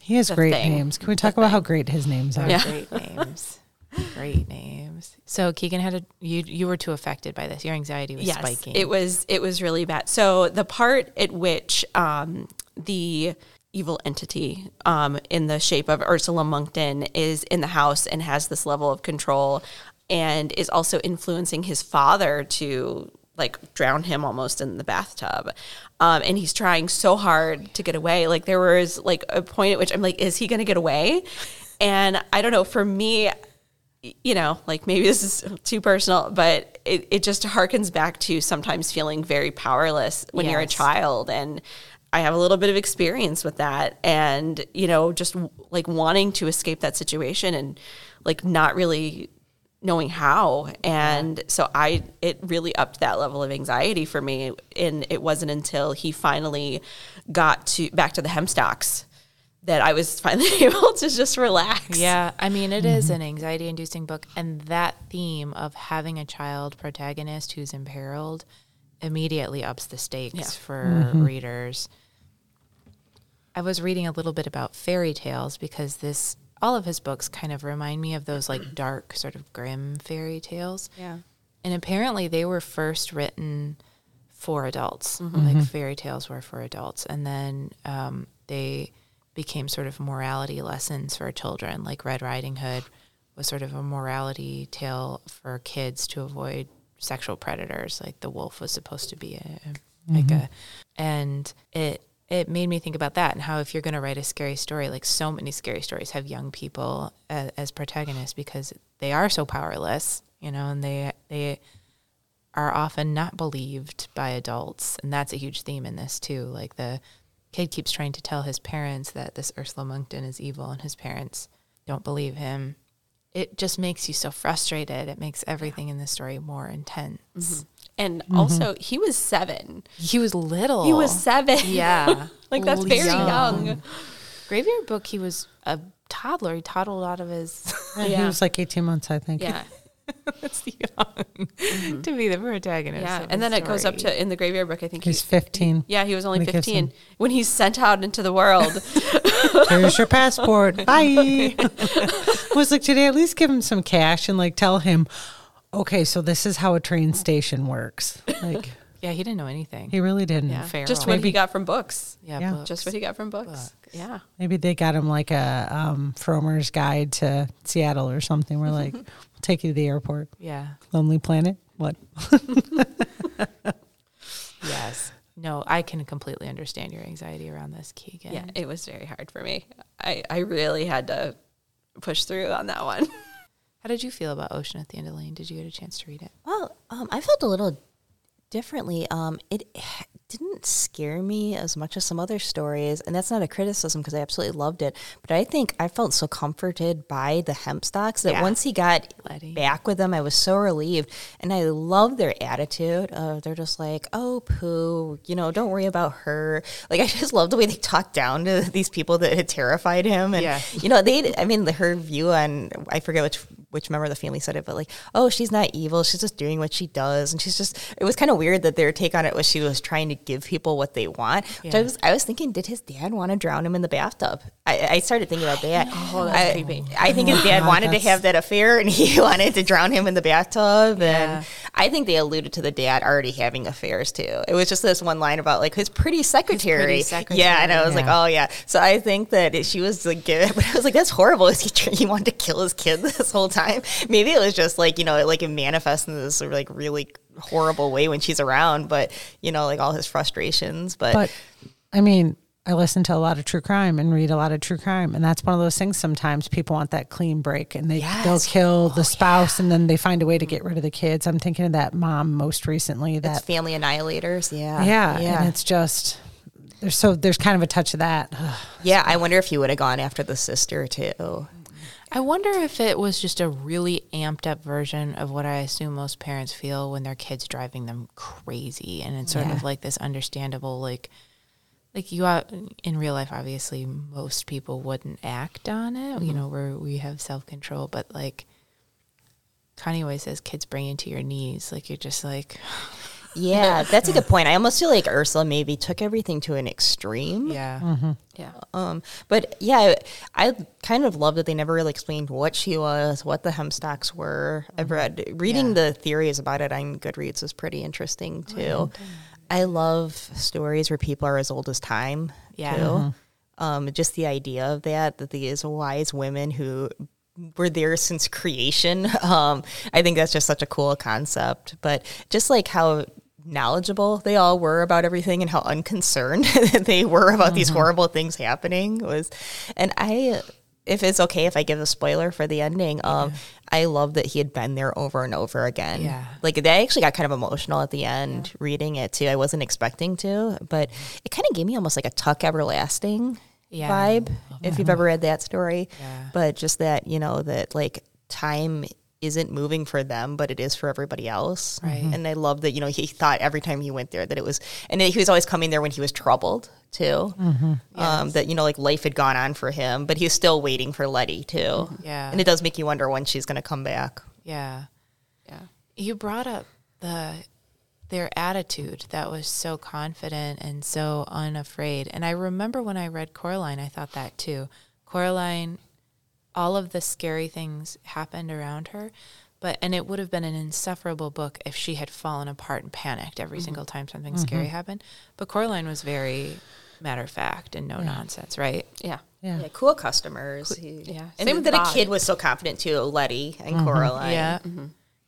He has great thing. names. Can we talk about how great his names are? Yeah. great names. Great names. So Keegan had a you you were too affected by this. Your anxiety was yes, spiking. it was it was really bad. So the part at which um, the evil entity um, in the shape of Ursula Monkton is in the house and has this level of control, and is also influencing his father to like drown him almost in the bathtub. Um, and he's trying so hard to get away. Like there was like a point at which I'm like, is he going to get away? And I don't know. For me, you know, like maybe this is too personal, but it, it just harkens back to sometimes feeling very powerless when you're a child. And I have a little bit of experience with that and you know just like wanting to escape that situation and like not really knowing how and so I it really upped that level of anxiety for me and it wasn't until he finally got to back to the Hempstocks that I was finally able to just relax. Yeah, I mean, it is mm-hmm. an anxiety inducing book. And that theme of having a child protagonist who's imperiled immediately ups the stakes Yeah. for mm-hmm. readers. I was reading a little bit about fairy tales because this, all of his books kind of remind me of those like dark, sort of grim fairy tales. Yeah. And apparently they were first written for adults. Mm-hmm. Like mm-hmm. fairy tales were for adults. And then um, they became sort of morality lessons for children. Like Red Riding Hood was sort of a morality tale for kids to avoid sexual predators. Like the wolf was supposed to be a, like mm-hmm. a, and it, it made me think about that and how if you're going to write a scary story, like so many scary stories have young people as, as protagonists because they are so powerless, you know, and they, they, are often not believed by adults and that's a huge theme in this too like the kid keeps trying to tell his parents that this ursula monkton is evil and his parents don't believe him. It just makes you so frustrated. It makes everything in the story more intense mm-hmm. And mm-hmm. also he was 7. he was little He was 7. yeah like that's very young. graveyard book he was a toddler he toddled out of his Yeah, He was like 18 months, I think. Yeah. that's young mm-hmm. to be the protagonist Yeah. of And a then it goes up to in the graveyard book I think He's he, 15. Yeah, he was only When 15 him- when he's sent out into the world. Here's your passport. Bye. was like, today at least give him some cash and like tell him, okay, so this is how a train station works? Like, yeah he didn't know anything he really didn't. yeah. Feral. Just what he got from books. yeah, Yeah. books. Just what he got from books. Yeah. Maybe they got him like a um, Frommer's guide to Seattle or something. We're like, we'll take you to the airport. yeah Lonely Planet. What? Yes. No, I can completely understand your anxiety around this, Keegan. Yeah, it was very hard for me. I, I really had to push through on that one. How did you feel about Ocean at the End of the Lane? Did you get a chance to read it? Well, um, I felt a little differently. Um, it didn't scare me as much as some other stories, and that's not a criticism because I absolutely loved it. But I think I felt so comforted by the Hempstocks that Yeah. once he got Letty. back with them, I was so relieved, and I love their attitude. Of they're just like, "Oh, poo, you know, don't worry about her." Like I just love the way they talk down to these people that had terrified him, and Yeah. you know, they. I mean, her view on I forget which which member of the family said it, but like, oh, she's not evil. She's just doing what she does, and she's just. It was kind of weird that their take on it was she was trying to give people what they want. Which I was I was thinking, did his dad want to drown him in the bathtub? I, I started thinking about that. Oh, that's I, creepy. I think his oh dad God, wanted to have that affair, and he wanted to drown him in the bathtub. Yeah. And I think they alluded to the dad already having affairs too. It was just this one line about like his pretty secretary. secretary, Yeah, and I was like, oh yeah. So I think that she was like, but I was like, that's horrible. Is he he wanted to kill his kid this whole time? Maybe it was just like you know, like it manifests in this like really horrible way when she's around. But you know, like all his frustrations. But, But I mean, I listen to a lot of true crime and read a lot of true crime, and that's one of those things. Sometimes people want that clean break, and they they'll Yes. kill the oh, spouse, and then they find a way to get mm-hmm. rid of the kids. I'm thinking of that mom most recently. it's That family annihilators. Yeah, yeah, yeah. and it's just there's so there's kind of a touch of that. yeah. I wonder if you would have gone after the sister too. I wonder if it was just a really amped up version of what I assume most parents feel when their kids driving them crazy, and it's sort Yeah. of like this understandable, like, like you out in real life. Obviously, most people wouldn't act on it, you mm-hmm. know, where we have self control, but like. Kanye always says, "Kids bring you to your knees." Like you're just like, Yeah, that's a good point. I almost feel like Ursula maybe took everything to an extreme. yeah, Yeah. Um, but yeah, I kind of love that they never really explained what she was, what the Hempstocks were. I've read reading Yeah. the theories about it on Goodreads was pretty interesting too. I love stories where people are as old as time. Yeah. Too. Um, just the idea of that that these wise women who were there since creation. Um, I think that's just such a cool concept. But just like how knowledgeable they all were about everything and how unconcerned they were about these horrible things happening was, and I. if it's okay if I give a spoiler for the ending, um, I love that he had been there over and over again. Yeah. Like I actually got kind of emotional at the end reading it too. I wasn't expecting to, but it kind of gave me almost like a Tuck Everlasting Yeah. vibe, if you've ever read that story. But just that, you know, that like time isn't moving for them, but it is for everybody else. Right. And I love that, you know, he thought every time he went there that it was, and he was always coming there when he was troubled too. Um, that, you know, like life had gone on for him, but he was still waiting for Letty too. Yeah. And it does make you wonder when she's going to come back. Yeah. Yeah. You brought up the their attitude that was so confident and so unafraid. And I remember when I read Coraline, I thought that too. Coraline, all of the scary things happened around her, but and it would have been an insufferable book if she had fallen apart and panicked every mm-hmm. single time something scary mm-hmm. happened. But Coraline was very matter of fact and no nonsense, right? Yeah. Yeah. Yeah, cool customers. He- yeah. And Same that a kid was so confident too, Letty and mm-hmm. Coraline. Yeah.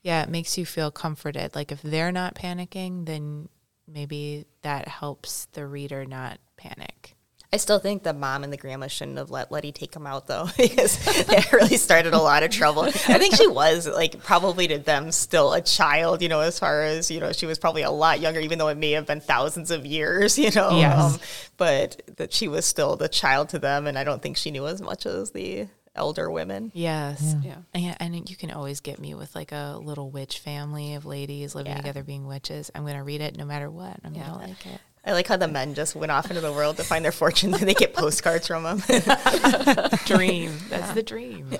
Yeah, it makes you feel comforted. Like if they're not panicking, then maybe that helps the reader not panic. I still think the mom and the grandma shouldn't have let Letty take him out though, because that really started a lot of trouble. I think she was like probably to them still a child, you know, as far as you know, she was probably a lot younger, even though it may have been thousands of years, you know. Yes. Um, but that she was still the child to them, and I don't think she knew as much as the elder women. Yes. Yeah. And, and you can always get me with like a little witch family of ladies living Yeah. together being witches. I'm going to read it no matter what. I'm going to like it. I like how the men just went off into the world to find their fortunes, and they get postcards from them. Dream. That's the dream.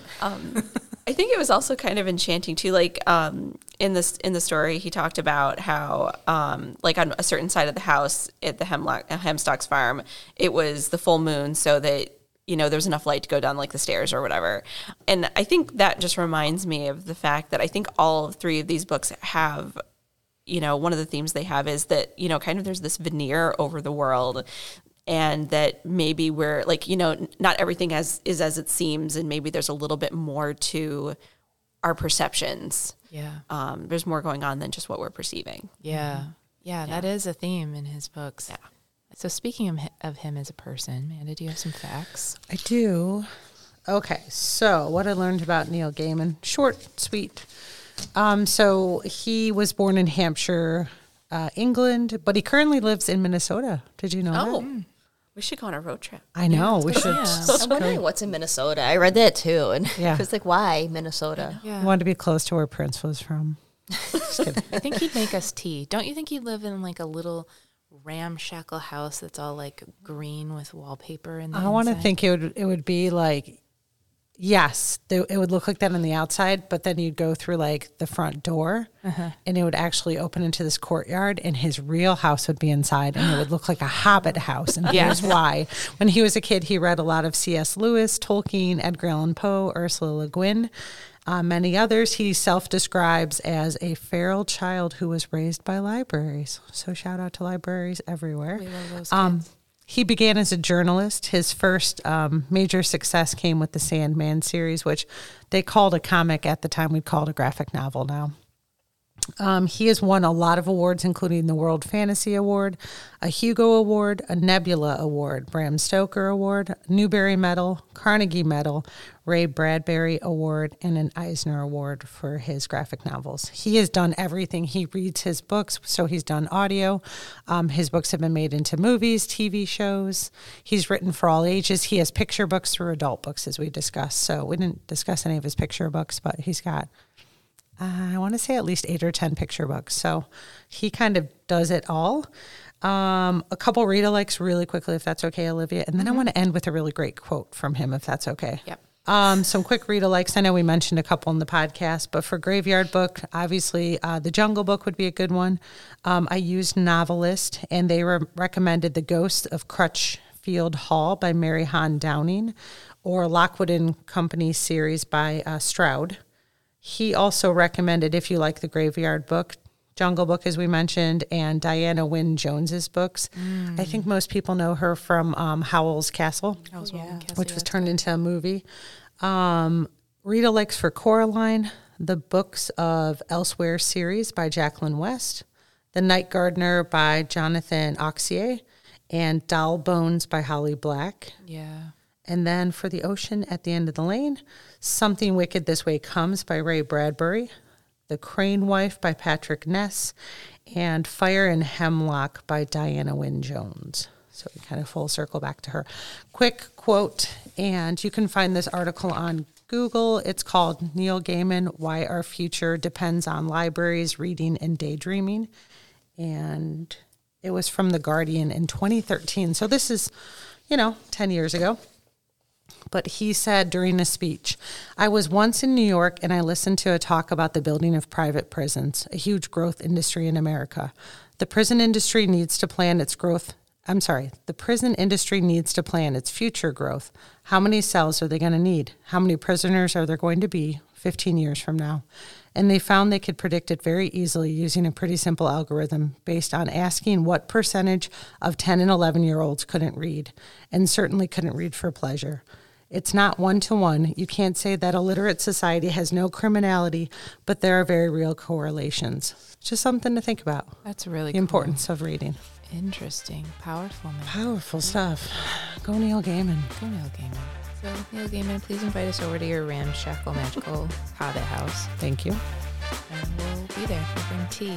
I think it was also kind of enchanting too. Like um, in this in the story, he talked about how, um, like on a certain side of the house at the Hemlock Hempstocks farm, it was the full moon, so that you know there's enough light to go down like the stairs or whatever. And I think that just reminds me of the fact that I think all three of these books have you know, one of the themes they have is that, you know, kind of there's this veneer over the world and that maybe we're like, you know, not everything as is as it seems and maybe there's a little bit more to our perceptions. Yeah. Um, there's more going on than just what we're perceiving. Yeah. Yeah. That is a theme in his books. Yeah. So speaking of, of him as a person, Amanda, do you have some facts? I do. Okay, so what I learned about Neil Gaiman, short, sweet. Um, so he was born in Hampshire, uh, England, but he currently lives in Minnesota. Did you know Oh, that? we should go on a road trip. I know. we should. I'm wondering what's in Minnesota. I read that too, and Yeah. I was like, why Minnesota? Yeah. I wanted to be close to where Prince was from. Just kidding. I think he'd make us tea. Don't you think he'd live in like a little ramshackle house that's all like green with wallpaper and I want to think it would it would be like yes, th- it would look like that on the outside, but then you'd go through like the front door, and it would actually open into this courtyard, and his real house would be inside, and it would look like a Hobbit house. And here's why: when he was a kid, he read a lot of C.S. Lewis, Tolkien, Edgar Allan Poe, Ursula Le Guin. Uh, many others. He self describes as a feral child who was raised by libraries. So, shout out to libraries everywhere. We love those Um, kids. He began as a journalist. His first um, major success came with the Sandman series, which they called a comic at the time. We'd call it a graphic novel now. Um, he has won a lot of awards, including the World Fantasy Award, a Hugo Award, a Nebula Award, Bram Stoker Award, Newbery Medal, Carnegie Medal, Ray Bradbury Award, and an Eisner Award for his graphic novels. He has done everything. He reads his books, so he's done audio. Um, his books have been made into movies, TV shows. He's written for all ages. He has picture books through adult books, as we discussed. So we didn't discuss any of his picture books, but he's got I want to say at least eight or 10 picture books. So he kind of does it all. Um, a couple read alikes really quickly, if that's okay, Olivia. And then I want to end with a really great quote from him, if that's okay. Yep. Um, some quick read alikes. I know we mentioned a couple in the podcast, but for Graveyard Book, obviously uh, the Jungle Book would be a good one. Um, I used Novelist, and they re- recommended The Ghost of Crutchfield Hall by Mary Hahn Downing, or Lockwood and Company series by uh, Stroud. He also recommended, if you like the Graveyard Book, Jungle Book, as we mentioned, and Diana Wynne Jones's books. I think most people know her from um, Howl's Castle, Howl's Moving Castle, which was turned into a movie. Um, Read alikes for Coraline, the books of Elsewhere series by Jacqueline West, The Night Gardener by Jonathan Auxier, and Doll Bones by Holly Black. Yeah. And then for The Ocean at the End of the Lane, Something Wicked This Way Comes by Ray Bradbury, The Crane Wife by Patrick Ness, and Fire and Hemlock by Diana Wynne Jones. So we kind of full circle back to her. Quick quote, and you can find this article on Google. It's called Neil Gaiman Why Our Future Depends on Libraries, Reading, and Daydreaming. And it was from The Guardian in 2013. So this is, you know, 10 years ago. But he said during a speech, I was once in New York and I listened to a talk about the building of private prisons, a huge growth industry in America. The prison industry needs to plan its growth. I'm sorry, the prison industry needs to plan its future growth. How many cells are they going to need? How many prisoners are there going to be 15 years from now? And they found they could predict it very easily using a pretty simple algorithm based on asking what percentage of 10 and 11 year olds couldn't read, and certainly couldn't read for pleasure. It's not one to one. You can't say that a literate society has no criminality, but there are very real correlations. Just something to think about. That's really the cool. importance of reading. Interesting. Powerful. Man. Powerful stuff. Go Neil Gaiman. Go Neil Gaiman. So, Neil Gaiman, please invite us over to your ramshackle magical hobbit house. Thank you. And we'll be there. We'll bring tea.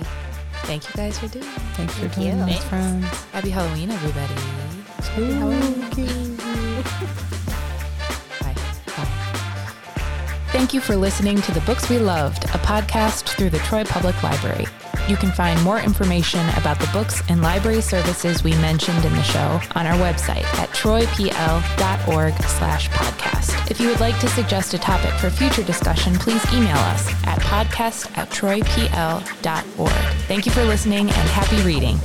Thank you guys for doing it. Thanks for doing you. this, friends. Happy Halloween, everybody. Happy Halloween. Bye. Thank you for listening to The Books We Loved, a podcast through the Troy Public Library. You can find more information about the books and library services we mentioned in the show on our website at troypl.org slash podcast. If you would like to suggest a topic for future discussion, please email us at podcast at troypl.org. Thank you for listening and happy reading.